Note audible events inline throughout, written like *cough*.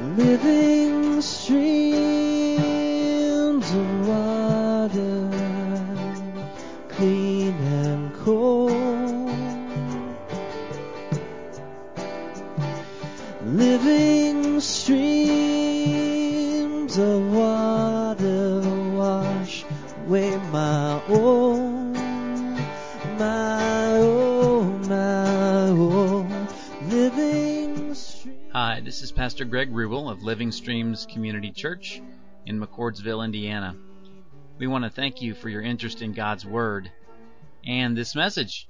living of Living Streams Community Church in McCordsville, Indiana. We want to thank you for your interest in God's Word and this message.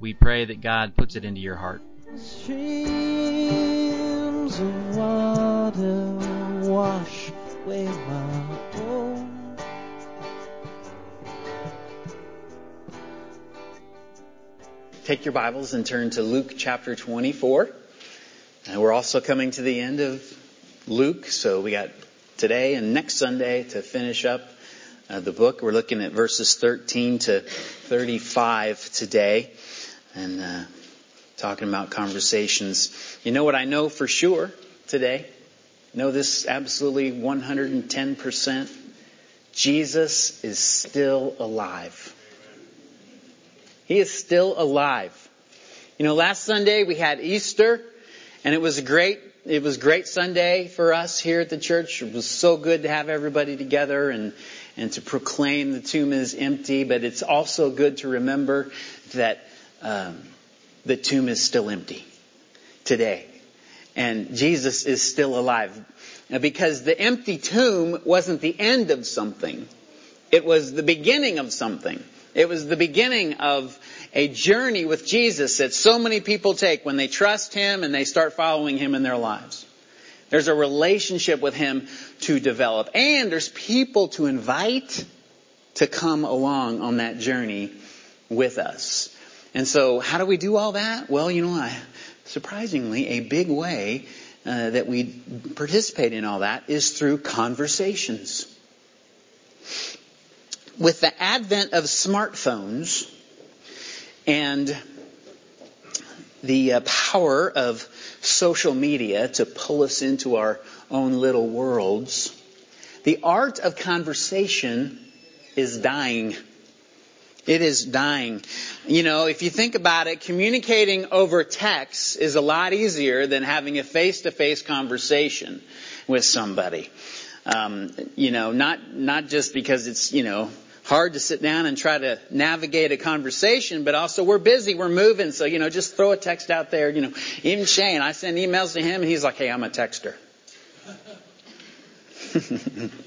We pray that God puts it into your heart. Streams of water wash away my own. Take your Bibles and turn to Luke chapter 24. And we're also coming to the end of Luke, so we got today and next Sunday to finish up uh, the book. We're looking at verses 13 to 35 today and uh, talking about conversations. You know what I know for sure today? Know this absolutely 110%? Jesus is still alive. He is still alive. You know, last Sunday we had Easter, and it was a great, it was great Sunday for us here at the church. It was so good to have everybody together and, and to proclaim the tomb is empty, but it's also good to remember that um, the tomb is still empty today. And Jesus is still alive. Because the empty tomb wasn't the end of something. It was the beginning of something. It was the beginning of a journey with Jesus that so many people take when they trust Him and they start following Him in their lives. There's a relationship with Him to develop. And there's people to invite to come along on that journey with us. And so, how do we do all that? Well, you know, surprisingly, a big way uh, that we participate in all that is through conversations. With the advent of smartphones and the uh, power of social media to pull us into our own little worlds, the art of conversation is dying. It is dying. You know, if you think about it, communicating over text is a lot easier than having a face-to-face conversation with somebody. Um, you know, not not just because it's you know hard to sit down and try to navigate a conversation, but also we're busy, we're moving, so you know, just throw a text out there. You know, even Shane, I send emails to him, and he's like, "Hey, I'm a texter." *laughs*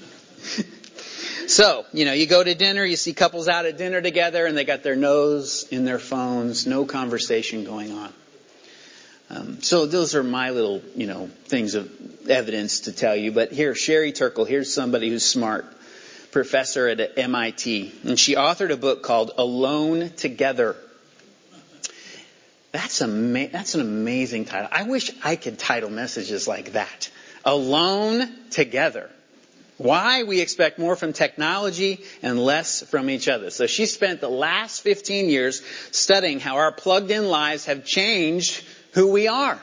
So, you know, you go to dinner, you see couples out at dinner together, and they got their nose in their phones, no conversation going on. Um, so those are my little, you know, things of evidence to tell you. But here, Sherry Turkle, here's somebody who's smart, professor at MIT, and she authored a book called Alone Together. That's ama- that's an amazing title. I wish I could title messages like that. Alone Together. Why we expect more from technology and less from each other. So she spent the last 15 years studying how our plugged in lives have changed who we are.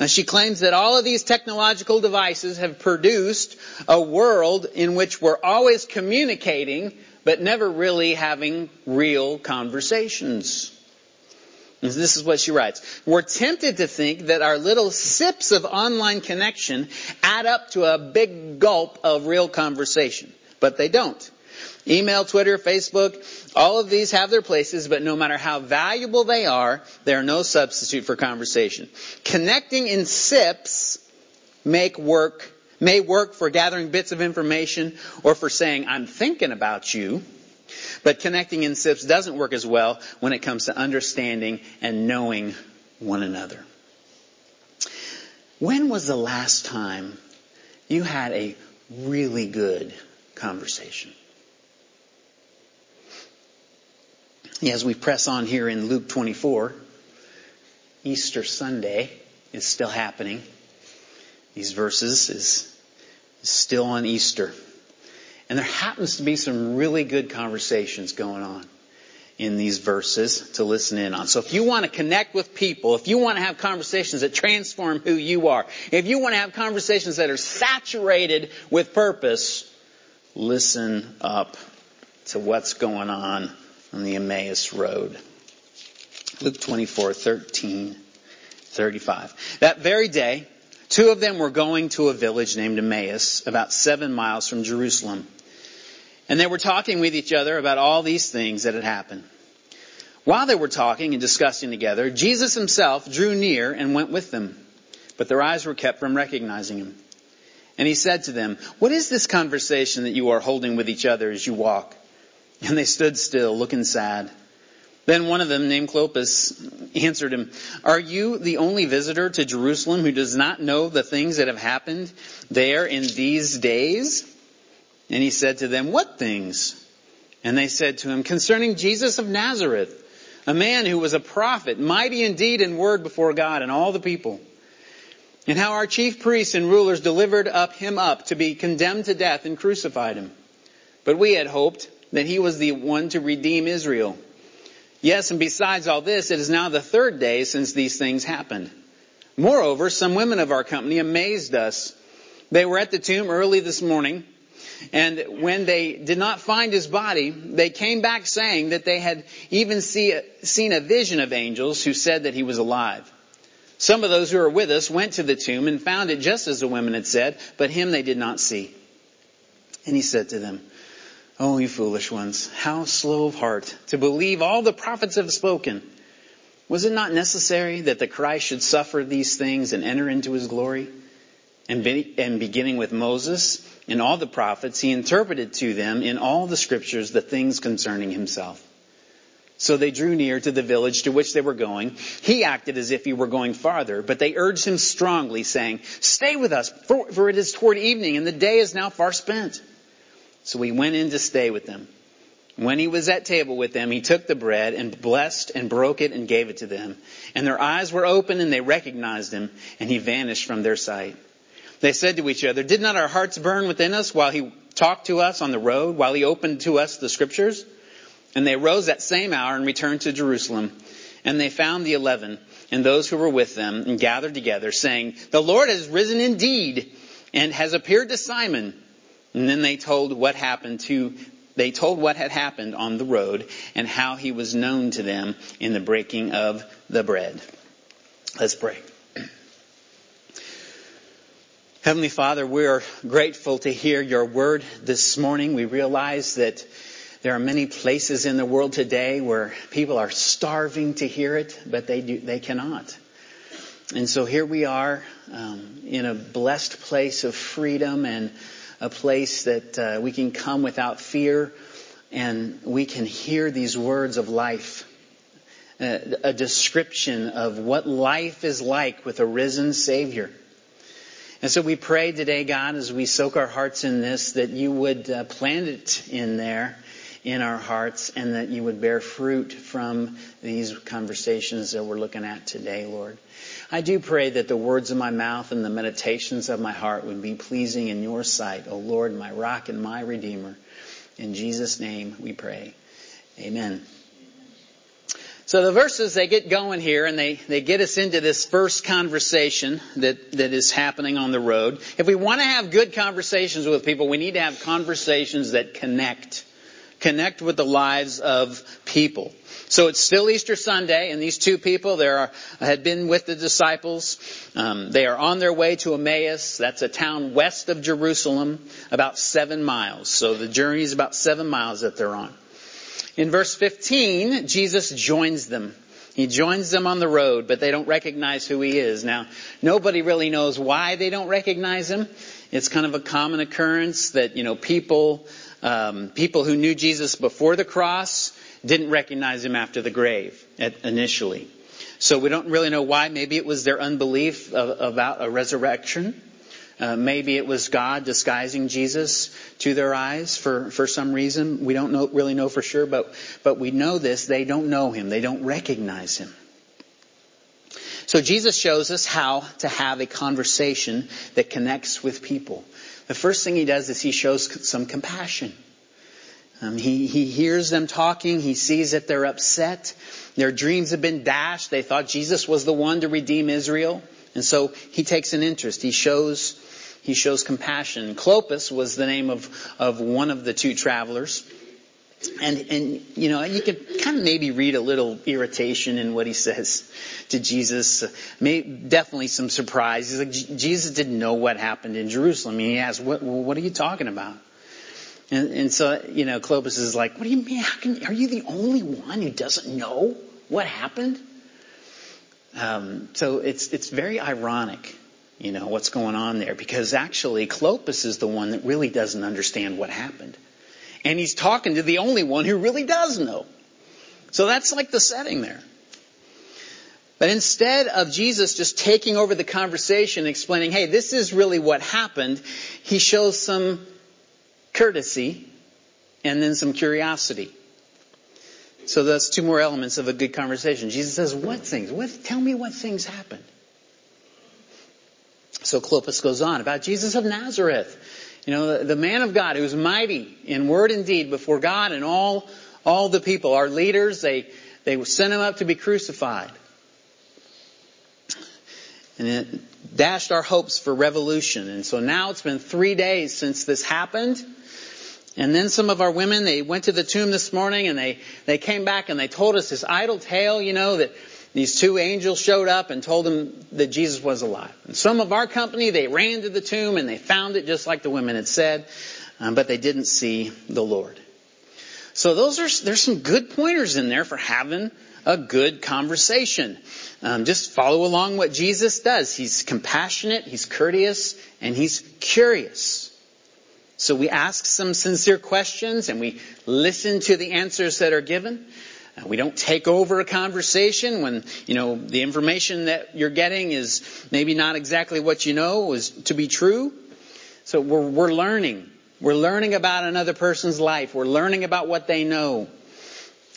And she claims that all of these technological devices have produced a world in which we're always communicating, but never really having real conversations. This is what she writes. We're tempted to think that our little sips of online connection add up to a big gulp of real conversation, but they don't. Email, Twitter, Facebook, all of these have their places, but no matter how valuable they are, they are no substitute for conversation. Connecting in sips make work, may work for gathering bits of information or for saying, I'm thinking about you. But connecting in sips doesn't work as well when it comes to understanding and knowing one another. When was the last time you had a really good conversation? As we press on here in Luke 24, Easter Sunday is still happening. These verses is, still on Easter. And there happens to be some really good conversations going on in these verses to listen in on. So if you want to connect with people, if you want to have conversations that transform who you are, if you want to have conversations that are saturated with purpose, listen up to what's going on on the Emmaus Road. Luke 24, 13, 35. That very day, two of them were going to a village named Emmaus, about seven miles from Jerusalem. And they were talking with each other about all these things that had happened. While they were talking and discussing together, Jesus himself drew near and went with them. But their eyes were kept from recognizing him. And he said to them, What is this conversation that you are holding with each other as you walk? And they stood still, looking sad. Then one of them, named Clopas, answered him, Are you the only visitor to Jerusalem who does not know the things that have happened there in these days? And he said to them, What things? And they said to him, Concerning Jesus of Nazareth, a man who was a prophet, mighty indeed in word before God and all the people. And how our chief priests and rulers delivered up him up to be condemned to death and crucified him. But we had hoped that he was the one to redeem Israel. Yes, and besides all this, it is now the third day since these things happened. Moreover, some women of our company amazed us. They were at the tomb early this morning and when they did not find his body, they came back saying that they had even see, seen a vision of angels who said that he was alive. Some of those who were with us went to the tomb and found it just as the women had said, but him they did not see. And he said to them, Oh, you foolish ones, how slow of heart to believe all the prophets have spoken. Was it not necessary that the Christ should suffer these things and enter into his glory? And, be, and beginning with Moses, and all the prophets, he interpreted to them in all the scriptures the things concerning himself. So they drew near to the village to which they were going. He acted as if he were going farther, but they urged him strongly, saying, Stay with us, for, for it is toward evening, and the day is now far spent. So he went in to stay with them. When he was at table with them, he took the bread and blessed and broke it and gave it to them. And their eyes were open and they recognized him, and he vanished from their sight. They said to each other, Did not our hearts burn within us while he talked to us on the road, while he opened to us the scriptures? And they rose that same hour and returned to Jerusalem. And they found the eleven and those who were with them and gathered together, saying, The Lord has risen indeed and has appeared to Simon. And then they told what happened to they told what had happened on the road and how he was known to them in the breaking of the bread. Let's pray. *clears throat* Heavenly Father, we are grateful to hear your word this morning. We realize that there are many places in the world today where people are starving to hear it, but they do, they cannot. And so here we are um, in a blessed place of freedom and a place that uh, we can come without fear and we can hear these words of life. Uh, a description of what life is like with a risen Savior. And so we pray today, God, as we soak our hearts in this, that you would uh, plant it in there in our hearts and that you would bear fruit from these conversations that we're looking at today, Lord. I do pray that the words of my mouth and the meditations of my heart would be pleasing in your sight, O Lord, my rock and my redeemer. In Jesus' name we pray. Amen. So the verses, they get going here and they, they get us into this first conversation that, that is happening on the road. If we want to have good conversations with people, we need to have conversations that connect. Connect with the lives of people. So it's still Easter Sunday, and these two people there are, had been with the disciples. Um, they are on their way to Emmaus. That's a town west of Jerusalem, about seven miles. So the journey is about seven miles that they're on. In verse 15, Jesus joins them. He joins them on the road, but they don't recognize who he is. Now, nobody really knows why they don't recognize him. It's kind of a common occurrence that, you know, people, um, people who knew Jesus before the cross didn't recognize him after the grave at, initially. So we don't really know why. Maybe it was their unbelief of, about a resurrection. Uh, maybe it was God disguising Jesus to their eyes for, for some reason. We don't know, really know for sure, but, but we know this. They don't know him. They don't recognize him. So Jesus shows us how to have a conversation that connects with people. The first thing he does is he shows some compassion. Um, he, he hears them talking. He sees that they're upset. Their dreams have been dashed. They thought Jesus was the one to redeem Israel. And so he takes an interest. He shows, he shows compassion. Clopas was the name of, of one of the two travelers. And, and, you know, you could kind of maybe read a little irritation in what he says to Jesus. Maybe, definitely some surprise. He's like, Jesus didn't know what happened in Jerusalem. And he asks, what, what are you talking about? And, and so, you know, Clopas is like, what do you mean? Can, are you the only one who doesn't know what happened? Um, so it's, it's very ironic, you know, what's going on there because actually Clopas is the one that really doesn't understand what happened. And he's talking to the only one who really does know. So that's like the setting there. But instead of Jesus just taking over the conversation, explaining, hey, this is really what happened, he shows some courtesy and then some curiosity. So that's two more elements of a good conversation. Jesus says, what things? What, tell me what things happened. So Clopas goes on about Jesus of Nazareth. You know, the, the man of God who's mighty in word and deed before God and all, all the people, our leaders, they, they sent him up to be crucified. And it dashed our hopes for revolution. And so now it's been three days since this happened. And then some of our women, they went to the tomb this morning and they, they came back and they told us this idle tale, you know, that these two angels showed up and told them that Jesus was alive. And some of our company, they ran to the tomb and they found it just like the women had said, um, but they didn't see the Lord. So those are, there's some good pointers in there for having a good conversation. Um, just follow along what Jesus does. He's compassionate, he's courteous, and he's curious. So we ask some sincere questions and we listen to the answers that are given. We don't take over a conversation when, you know, the information that you're getting is maybe not exactly what you know is to be true. So we're, we're learning. We're learning about another person's life. We're learning about what they know.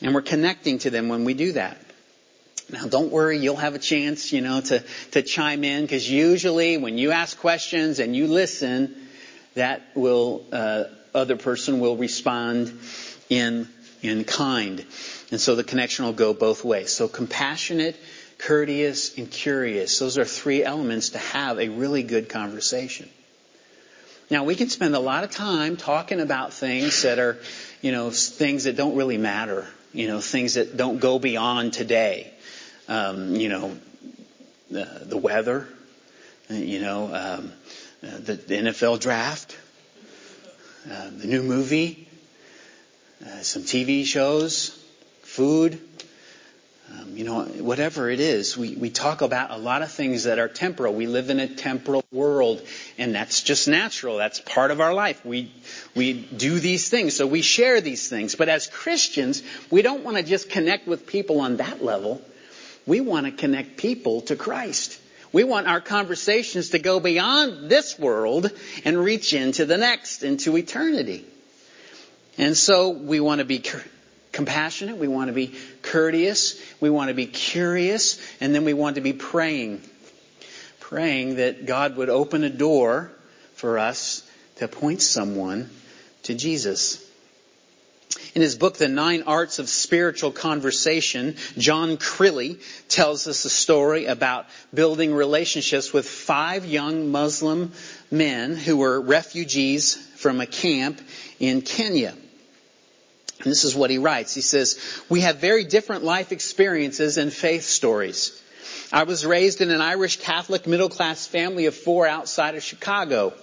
And we're connecting to them when we do that. Now don't worry, you'll have a chance, you know, to, to chime in because usually when you ask questions and you listen, that will, uh, other person will respond in, in kind. And so the connection will go both ways. So compassionate, courteous, and curious. Those are three elements to have a really good conversation. Now we can spend a lot of time talking about things that are, you know, things that don't really matter. You know, things that don't go beyond today. Um, you know, the, the weather. You know, um, the, the, NFL draft. Uh, the new movie. Uh, some TV shows food, um, you know, whatever it is, we, we talk about a lot of things that are temporal. We live in a temporal world, and that's just natural. That's part of our life. We, we do these things, so we share these things. But as Christians, we don't want to just connect with people on that level. We want to connect people to Christ. We want our conversations to go beyond this world and reach into the next, into eternity. And so we want to be compassionate, we want to be courteous, we want to be curious, and then we want to be praying. Praying that God would open a door for us to point someone to Jesus. In his book, The Nine Arts of Spiritual Conversation, John Crilly tells us a story about building relationships with five young Muslim men who were refugees from a camp in Kenya. This is what he writes. He says, we have very different life experiences and faith stories. I was raised in an Irish Catholic middle class family of four outside of Chicago.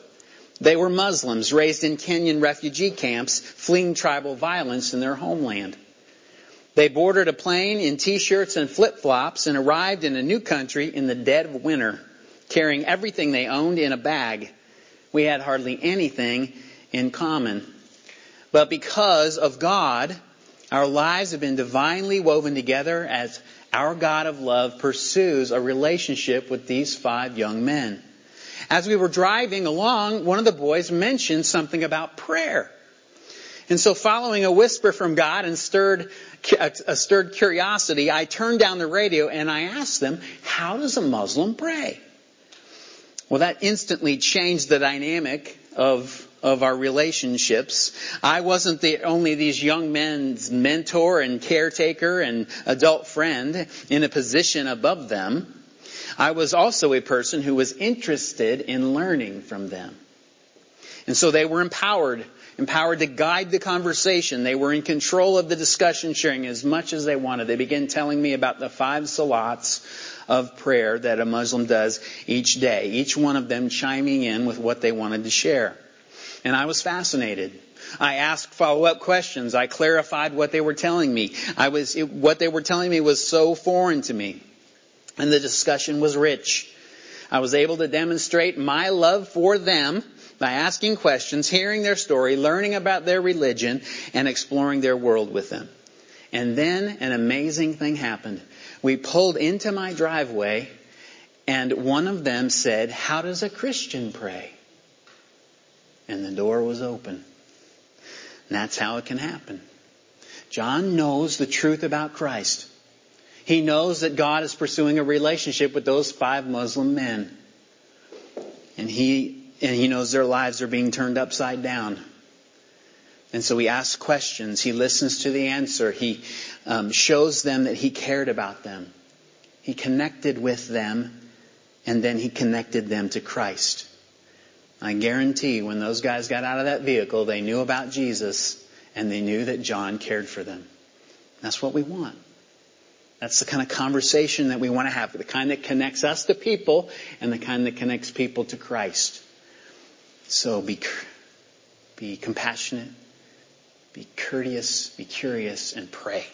They were Muslims raised in Kenyan refugee camps, fleeing tribal violence in their homeland. They boarded a plane in t-shirts and flip-flops and arrived in a new country in the dead of winter, carrying everything they owned in a bag. We had hardly anything in common. But because of God, our lives have been divinely woven together as our God of love pursues a relationship with these five young men. As we were driving along, one of the boys mentioned something about prayer. And so following a whisper from God and stirred, a stirred curiosity, I turned down the radio and I asked them, how does a Muslim pray? Well, that instantly changed the dynamic of of our relationships. I wasn't the only these young men's mentor and caretaker and adult friend in a position above them. I was also a person who was interested in learning from them. And so they were empowered, empowered to guide the conversation. They were in control of the discussion, sharing as much as they wanted. They began telling me about the five salats of prayer that a Muslim does each day, each one of them chiming in with what they wanted to share. And I was fascinated. I asked follow-up questions. I clarified what they were telling me. I was, it, what they were telling me was so foreign to me. And the discussion was rich. I was able to demonstrate my love for them by asking questions, hearing their story, learning about their religion, and exploring their world with them. And then an amazing thing happened. We pulled into my driveway, and one of them said, How does a Christian pray? And the door was open. And that's how it can happen. John knows the truth about Christ. He knows that God is pursuing a relationship with those five Muslim men. And he, and he knows their lives are being turned upside down. And so he asks questions. He listens to the answer. He um, shows them that he cared about them. He connected with them, and then he connected them to Christ. I guarantee when those guys got out of that vehicle, they knew about Jesus, and they knew that John cared for them. That's what we want. That's the kind of conversation that we want to have, the kind that connects us to people and the kind that connects people to Christ. So be, be compassionate, be courteous, be curious, and pray.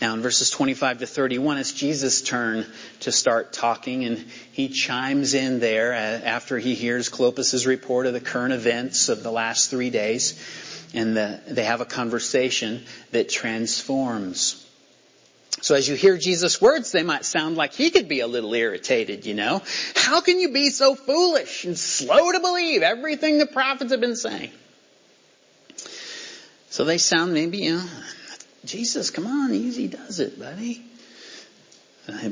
Now in verses 25 to 31, it's Jesus' turn to start talking and he chimes in there uh, after he hears Clopas' report of the current events of the last three days and the, they have a conversation that transforms. So as you hear Jesus' words, they might sound like he could be a little irritated, you know. How can you be so foolish and slow to believe everything the prophets have been saying? So they sound maybe, you know, Jesus, come on, easy does it, buddy.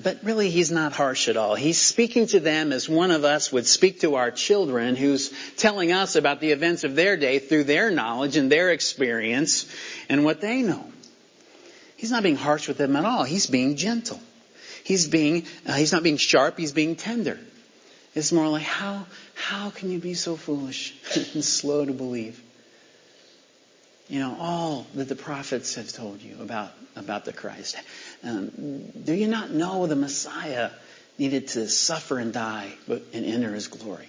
But really, he's not harsh at all. He's speaking to them as one of us would speak to our children who's telling us about the events of their day through their knowledge and their experience and what they know. He's not being harsh with them at all. He's being gentle. He's being, uh, he's not being sharp, he's being tender. It's more like, how, how can you be so foolish *laughs* and slow to believe? You know, all that the prophets have told you about, about the Christ. Um, do you not know the Messiah needed to suffer and die but, and enter his glory?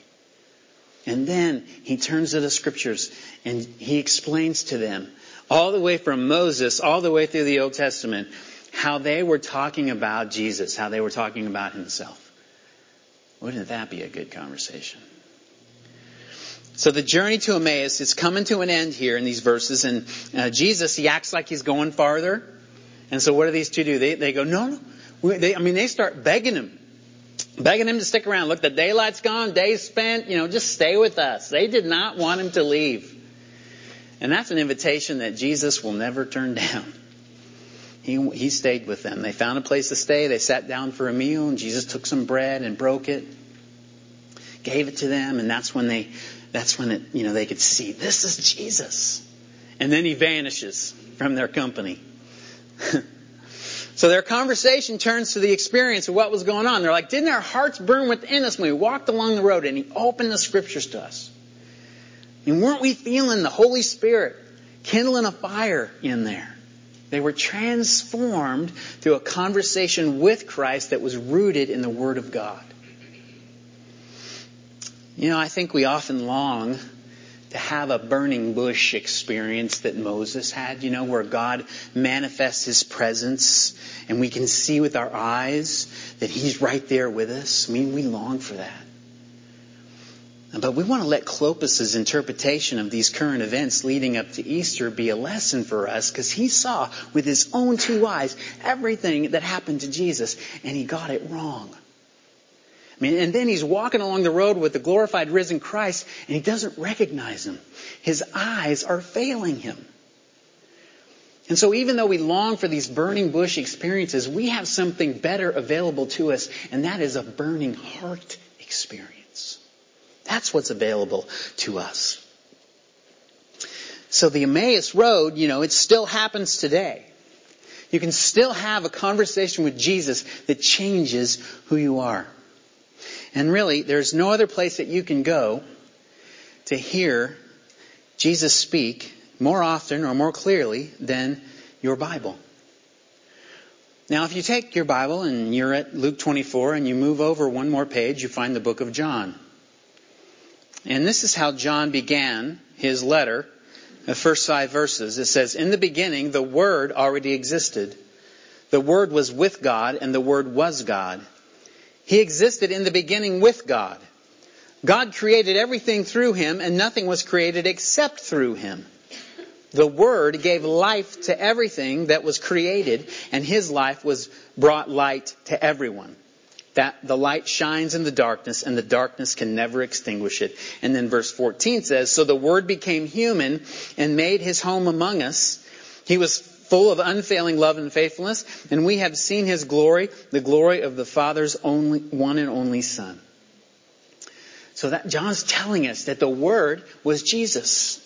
And then he turns to the scriptures and he explains to them all the way from Moses, all the way through the Old Testament, how they were talking about Jesus, how they were talking about himself. Wouldn't that be a good conversation? So the journey to Emmaus is coming to an end here in these verses, and uh, Jesus, he acts like he's going farther. And so what do these two do? They, they go, no, no. They, I mean, they start begging him. Begging him to stick around. Look, the daylight's gone, day's spent, you know, just stay with us. They did not want him to leave. And that's an invitation that Jesus will never turn *laughs* down. He, he stayed with them. They found a place to stay. They sat down for a meal, and Jesus took some bread and broke it, gave it to them, and that's when they, that's when it, you know, they could see this is Jesus. And then he vanishes from their company. *laughs* so their conversation turns to the experience of what was going on. They're like, didn't our hearts burn within us when we walked along the road and he opened the scriptures to us? And weren't we feeling the Holy Spirit kindling a fire in there? They were transformed through a conversation with Christ that was rooted in the Word of God. You know, I think we often long to have a burning bush experience that Moses had, you know, where God manifests His presence and we can see with our eyes that He's right there with us. I mean, we long for that. But we want to let Clopas' interpretation of these current events leading up to Easter be a lesson for us because he saw with his own two eyes everything that happened to Jesus and he got it wrong. I mean, and then he's walking along the road with the glorified risen Christ and he doesn't recognize him. His eyes are failing him. And so even though we long for these burning bush experiences, we have something better available to us and that is a burning heart experience experience. That's what's available to us. So the Emmaus Road, you know, it still happens today. You can still have a conversation with Jesus that changes who you are. And really, there's no other place that you can go to hear Jesus speak more often or more clearly than your Bible. Now, if you take your Bible and you're at Luke 24 and you move over one more page, you find the book of John. And this is how John began his letter, the first five verses. It says, In the beginning, the Word already existed. The Word was with God, and the Word was God. He existed in the beginning with God. God created everything through him, and nothing was created except through him. The Word gave life to everything that was created, and His life was brought light to everyone. That the light shines in the darkness, and the darkness can never extinguish it. And then verse 14 says, So the Word became human and made His home among us. He was full of unfailing love and faithfulness, and we have seen His glory, the glory of the Father's only, one and only Son. So that John's telling us that the Word was Jesus.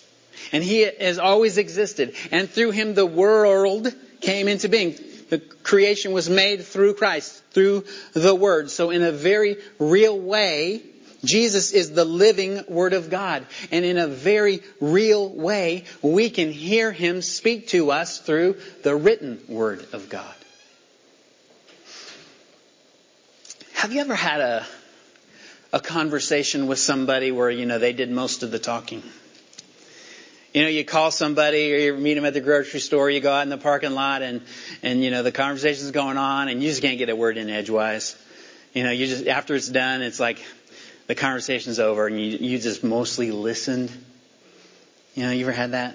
And he has always existed. And through him the world came into being. The creation was made through Christ, through the Word. So in a very real way, Jesus is the living Word of God. And in a very real way, we can hear Him speak to us through the written Word of God. Have you ever had a, a conversation with somebody where, you know, they did most of the talking? You know, you call somebody or you meet them at the grocery store, you go out in the parking lot and, and you know, the conversation's going on and you just can't get a word in edgewise. You know, you just, after it's done, it's like the conversation's over and you, you just mostly listened. You know, you ever had that?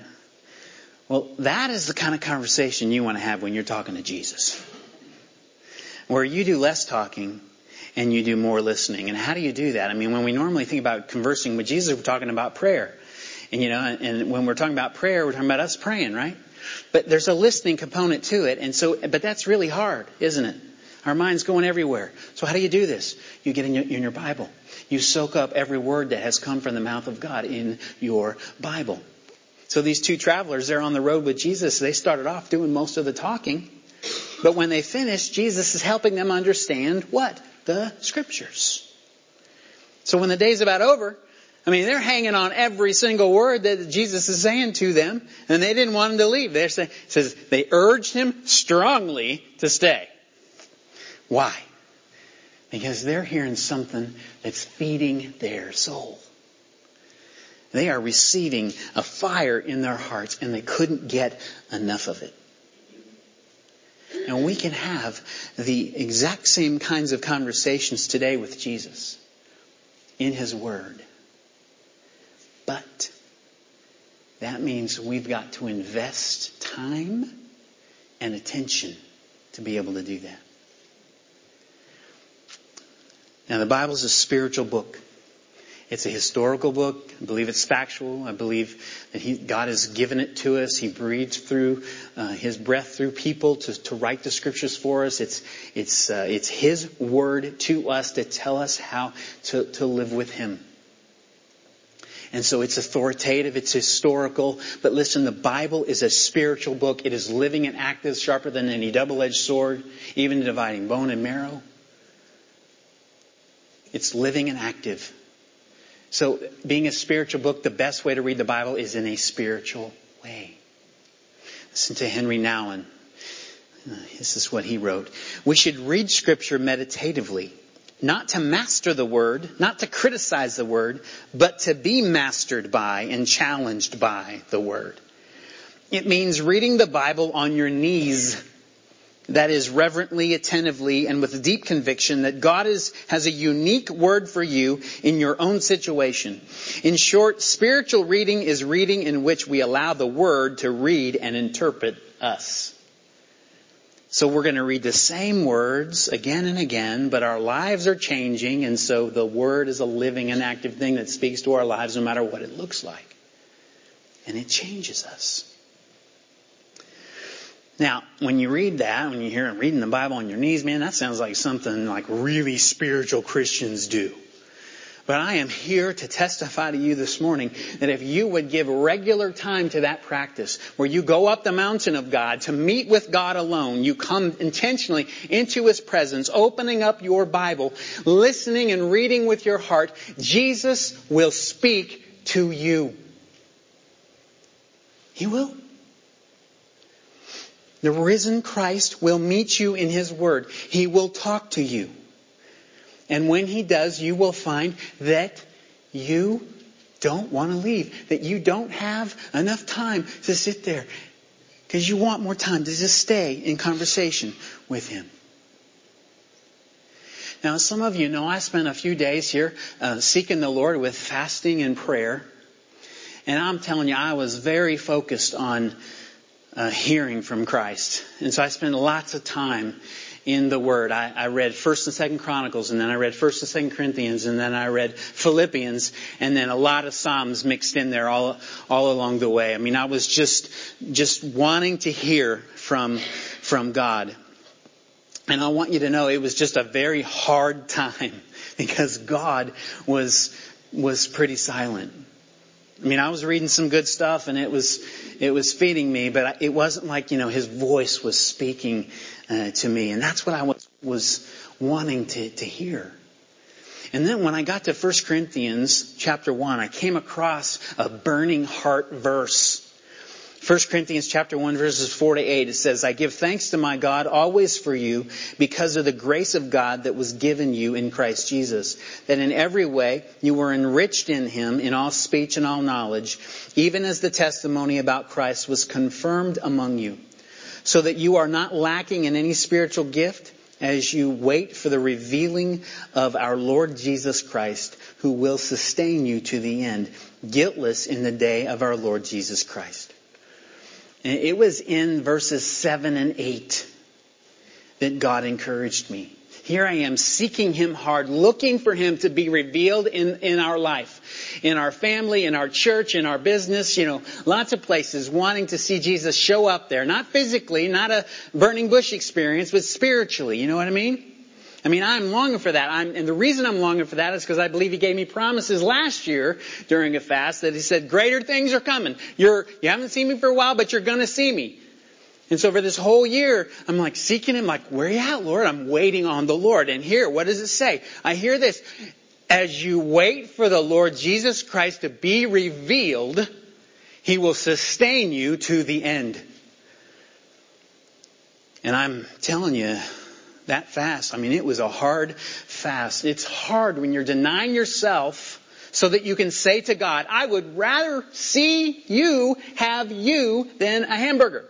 Well, that is the kind of conversation you want to have when you're talking to Jesus. Where you do less talking and you do more listening. And how do you do that? I mean, when we normally think about conversing with Jesus, we're talking about prayer. And you know, and when we're talking about prayer, we're talking about us praying, right? But there's a listening component to it, and so, but that's really hard, isn't it? Our mind's going everywhere. So how do you do this? You get in your, in your Bible. You soak up every word that has come from the mouth of God in your Bible. So these two travelers, they're on the road with Jesus. They started off doing most of the talking. But when they finish, Jesus is helping them understand what? The scriptures. So when the day's about over, I mean, they're hanging on every single word that Jesus is saying to them, and they didn't want him to leave. Saying, says they urged him strongly to stay. Why? Because they're hearing something that's feeding their soul. They are receiving a fire in their hearts, and they couldn't get enough of it. And we can have the exact same kinds of conversations today with Jesus in His Word. But that means we've got to invest time and attention to be able to do that. Now, the Bible is a spiritual book. It's a historical book. I believe it's factual. I believe that he, God has given it to us. He breathes through uh, His breath through people to, to write the scriptures for us. It's it's uh, it's His word to us to tell us how to, to live with Him. And so it's authoritative, it's historical. But listen, the Bible is a spiritual book. It is living and active, sharper than any double-edged sword, even dividing bone and marrow. It's living and active. So being a spiritual book, the best way to read the Bible is in a spiritual way. Listen to Henry Nouwen. Uh, this is what he wrote. We should read scripture meditatively not to master the word, not to criticize the word, but to be mastered by and challenged by the word. It means reading the Bible on your knees. That is reverently, attentively, and with deep conviction that God is, has a unique word for you in your own situation. In short, spiritual reading is reading in which we allow the word to read and interpret us. So we're going to read the same words again and again, but our lives are changing, and so the Word is a living and active thing that speaks to our lives no matter what it looks like. And it changes us. Now, when you read that, when you hear him reading the Bible on your knees, man, that sounds like something like really spiritual Christians do. But I am here to testify to you this morning that if you would give regular time to that practice, where you go up the mountain of God to meet with God alone, you come intentionally into His presence, opening up your Bible, listening and reading with your heart, Jesus will speak to you. He will. The risen Christ will meet you in His Word. He will talk to you. And when He does, you will find that you don't want to leave, that you don't have enough time to sit there because you want more time to just stay in conversation with Him. Now, some of you know I spent a few days here uh, seeking the Lord with fasting and prayer. And I'm telling you, I was very focused on uh, hearing from Christ. And so I spent lots of time in the Word. I, I read First and Second Chronicles, and then I read First and Second Corinthians, and then I read Philippians, and then a lot of Psalms mixed in there all all along the way. I mean, I was just just wanting to hear from from God. And I want you to know it was just a very hard time *laughs* because God was was pretty silent. I mean, I was reading some good stuff and it was, it was feeding me, but it wasn't like, you know, his voice was speaking uh, to me. And that's what I was, was wanting to, to hear. And then when I got to 1 Corinthians chapter 1, I came across a burning heart verse 1 Corinthians chapter 1 verses 4 to 8 it says, I give thanks to my God always for you because of the grace of God that was given you in Christ Jesus, that in every way you were enriched in him in all speech and all knowledge, even as the testimony about Christ was confirmed among you, so that you are not lacking in any spiritual gift as you wait for the revealing of our Lord Jesus Christ, who will sustain you to the end, guiltless in the day of our Lord Jesus Christ. It was in verses 7 and 8 that God encouraged me. Here I am seeking Him hard, looking for Him to be revealed in, in our life, in our family, in our church, in our business, you know, lots of places wanting to see Jesus show up there. Not physically, not a burning bush experience, but spiritually. You know what I mean? I mean, I'm longing for that. I'm, and the reason I'm longing for that is because I believe He gave me promises last year during a fast that He said, greater things are coming. You're, you haven't seen me for a while, but you're gonna see me. And so for this whole year, I'm like seeking Him, like, where are you at, Lord? I'm waiting on the Lord. And here, what does it say? I hear this. As you wait for the Lord Jesus Christ to be revealed, He will sustain you to the end. And I'm telling you, that fast. I mean, it was a hard fast. It's hard when you're denying yourself so that you can say to God, I would rather see you have you than a hamburger.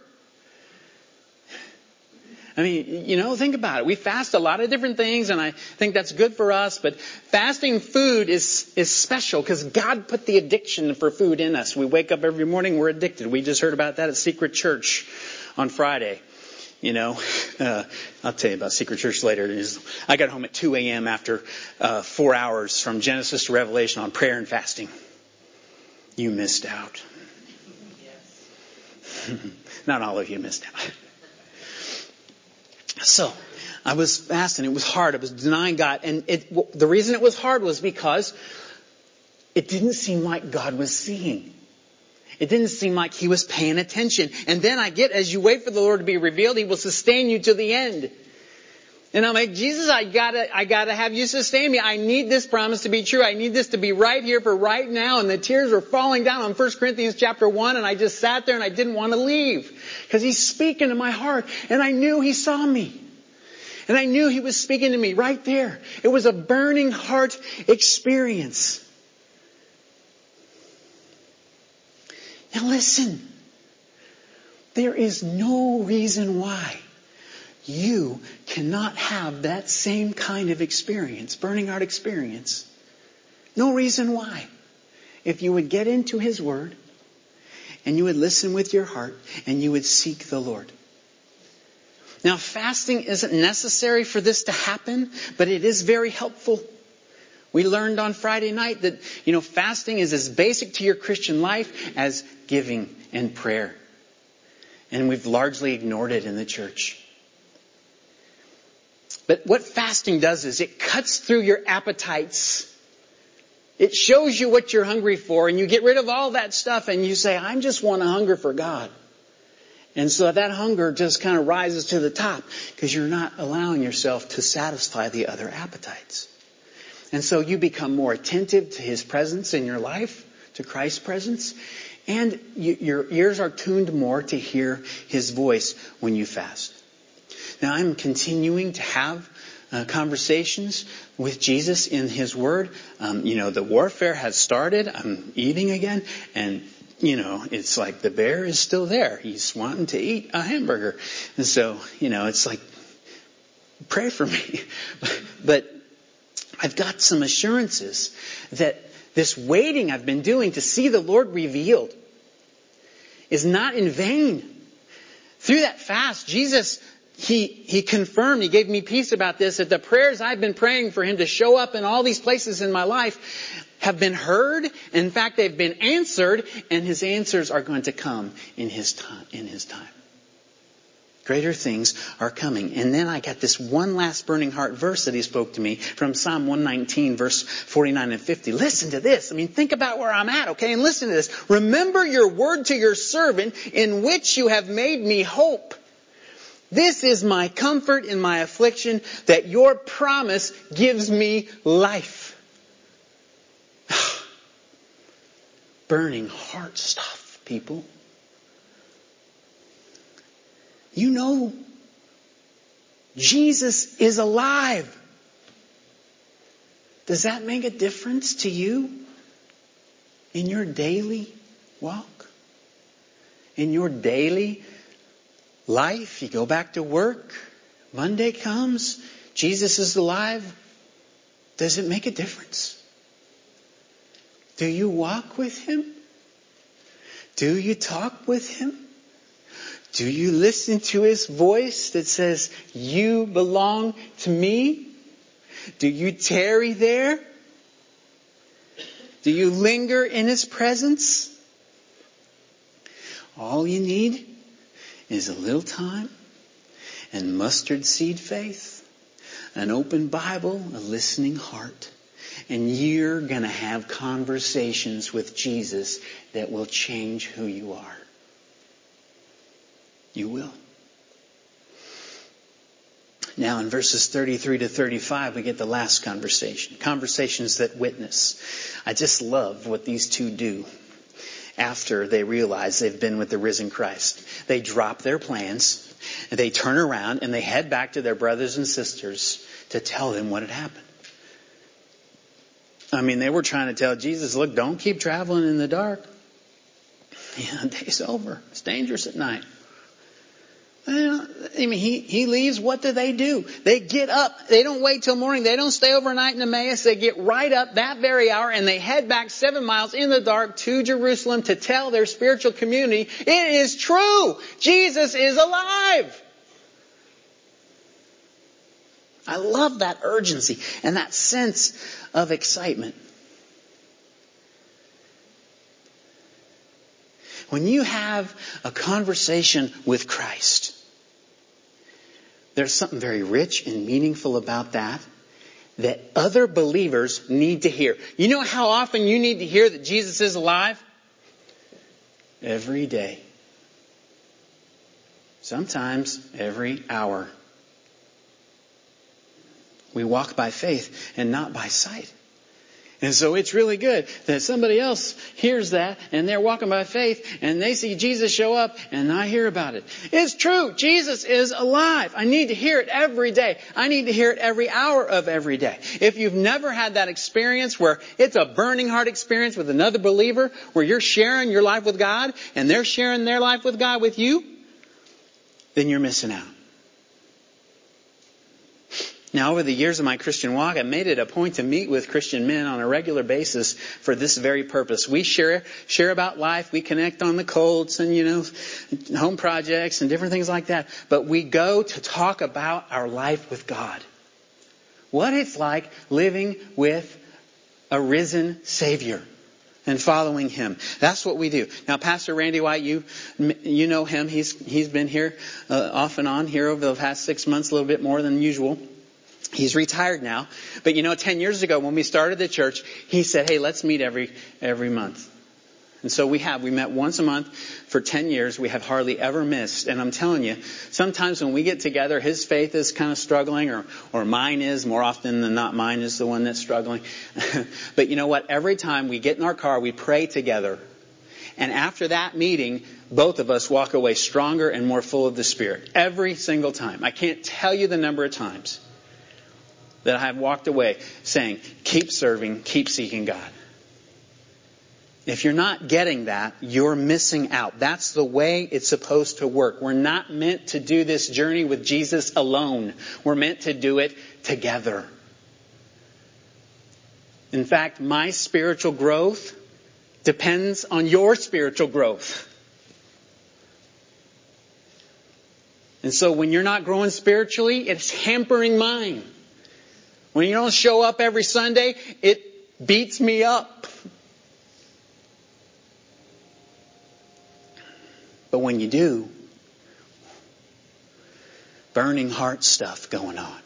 I mean, you know, think about it. We fast a lot of different things and I think that's good for us, but fasting food is, is special because God put the addiction for food in us. We wake up every morning, we're addicted. We just heard about that at Secret Church on Friday. You know, uh, I'll tell you about Secret Church later. I got home at 2 a.m. after uh, four hours from Genesis to Revelation on prayer and fasting. You missed out. *laughs* Not all of you missed out. So, I was fasting. It was hard. I was denying God. And it, the reason it was hard was because it didn't seem like God was seeing. It didn't seem like he was paying attention. And then I get, as you wait for the Lord to be revealed, he will sustain you to the end. And I'm like, Jesus, I gotta, I gotta have you sustain me. I need this promise to be true. I need this to be right here for right now. And the tears were falling down on 1 Corinthians chapter 1 and I just sat there and I didn't want to leave. Because he's speaking to my heart and I knew he saw me. And I knew he was speaking to me right there. It was a burning heart experience. Now listen. There is no reason why you cannot have that same kind of experience, burning heart experience. No reason why. If you would get into His Word and you would listen with your heart and you would seek the Lord. Now fasting isn't necessary for this to happen, but it is very helpful. We learned on Friday night that, you know, fasting is as basic to your Christian life as giving and prayer. And we've largely ignored it in the church. But what fasting does is it cuts through your appetites It shows you what you're hungry for and you get rid of all that stuff and you say, I just want to hunger for God. And so that hunger just kind of rises to the top because you're not allowing yourself to satisfy the other appetites. And so you become more attentive to His presence in your life, to Christ's presence, and you, your ears are tuned more to hear His voice when you fast. Now I'm continuing to have uh, conversations with Jesus in His Word. Um, you know, the warfare has started. I'm eating again, and you know, it's like the bear is still there. He's wanting to eat a hamburger. And so, you know, it's like, pray for me. *laughs* but I've got some assurances that this waiting I've been doing to see the Lord revealed is not in vain. Through that fast, Jesus, he, he confirmed, he gave me peace about this, that the prayers I've been praying for him to show up in all these places in my life have been heard. In fact, they've been answered, and his answers are going to come in his time. In his time. Greater things are coming. And then I got this one last burning heart verse that he spoke to me from Psalm 119 verse 49 and 50. Listen to this. I mean, think about where I'm at, okay? And listen to this. Remember your word to your servant in which you have made me hope. This is my comfort in my affliction that your promise gives me life. *sighs* burning heart stuff, people. You know, Jesus is alive. Does that make a difference to you in your daily walk? In your daily life? You go back to work, Monday comes, Jesus is alive. Does it make a difference? Do you walk with Him? Do you talk with Him? Do you listen to His voice that says, you belong to me? Do you tarry there? Do you linger in His presence? All you need is a little time and mustard seed faith, an open Bible, a listening heart and you're going to have conversations with Jesus that will change who you are. You will. Now in verses 33 to 35, we get the last conversation. Conversations that witness. I just love what these two do after they realize they've been with the risen Christ. They drop their plans, they turn around, and they head back to their brothers and sisters to tell them what had happened. I mean, they were trying to tell Jesus, look, don't keep traveling in the dark. *laughs* Yeah, day's over. It's dangerous at night. I mean, he, he leaves. What do they do? They get up. They don't wait till morning. They don't stay overnight in Emmaus. They get right up that very hour and they head back seven miles in the dark to Jerusalem to tell their spiritual community, it is true. Jesus is alive. I love that urgency and that sense of excitement. When you have a conversation with Christ, there's something very rich and meaningful about that that other believers need to hear. You know how often you need to hear that Jesus is alive? Every day. Sometimes every hour. We walk by faith and not by sight. And so it's really good that somebody else hears that and they're walking by faith and they see Jesus show up and I hear about it. It's true. Jesus is alive. I need to hear it every day. I need to hear it every hour of every day. If you've never had that experience where it's a burning heart experience with another believer where you're sharing your life with God and they're sharing their life with God with you, then you're missing out. Now, over the years of my Christian walk, I made it a point to meet with Christian men on a regular basis for this very purpose. We share, share about life. We connect on the Colts and, you know, home projects and different things like that. But we go to talk about our life with God. What it's like living with a risen Savior and following Him. That's what we do. Now, Pastor Randy White, you you know him. He's he's been here uh, off and on here over the past six months, a little bit more than usual. He's retired now. But you know, 10 years ago when we started the church, he said, hey, let's meet every, every month. And so we have. We met once a month for 10 years. We have hardly ever missed. And I'm telling you, sometimes when we get together, his faith is kind of struggling or, or mine is. More often than not, mine is the one that's struggling. *laughs* but you know what? Every time we get in our car, we pray together. And after that meeting, both of us walk away stronger and more full of the Spirit. Every single time. I can't tell you the number of times that I have walked away saying, keep serving, keep seeking God. If you're not getting that, you're missing out. That's the way it's supposed to work. We're not meant to do this journey with Jesus alone. We're meant to do it together. In fact, my spiritual growth depends on your spiritual growth. And so when you're not growing spiritually, it's hampering mine. When you don't show up every Sunday, it beats me up. But when you do, burning heart stuff going on.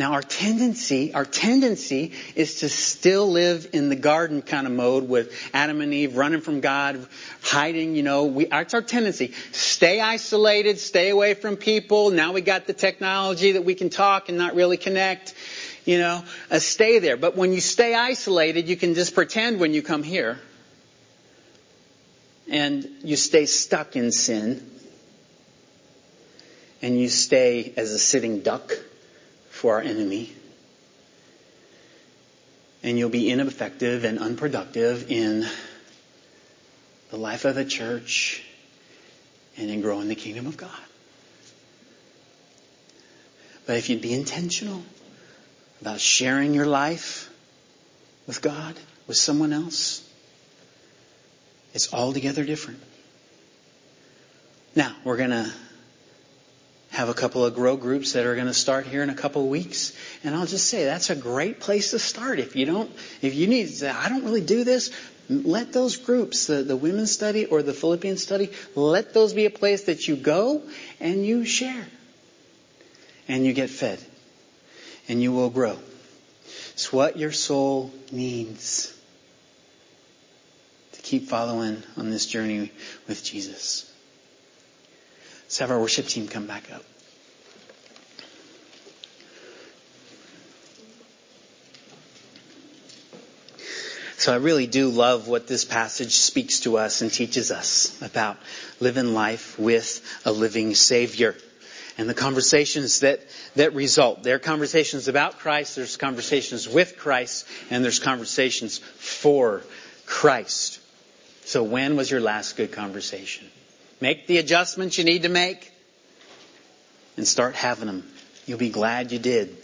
Now our tendency, our tendency is to still live in the garden kind of mode with Adam and Eve running from God, hiding, you know, we, that's our tendency. Stay isolated, stay away from people. Now we got the technology that we can talk and not really connect, you know, uh, stay there. But when you stay isolated, you can just pretend when you come here. And you stay stuck in sin. And you stay as a sitting duck for our enemy. And you'll be ineffective and unproductive in the life of the church and in growing the kingdom of God. But if you'd be intentional about sharing your life with God, with someone else, it's altogether different. Now, we're going to have a couple of grow groups that are going to start here in a couple of weeks. And I'll just say that's a great place to start. If you don't, if you need to say, I don't really do this, let those groups, the, women's study or the Philippian study, let those be a place that you go and you share. And you get fed. And you will grow. It's what your soul needs to keep following on this journey with Jesus. Let's have our worship team come back up. So I really do love what this passage speaks to us and teaches us about living life with a living Savior. And the conversations that, that result. There are conversations about Christ, there's conversations with Christ, and there's conversations for Christ. So when was your last good conversation? Make the adjustments you need to make and start having them. You'll be glad you did.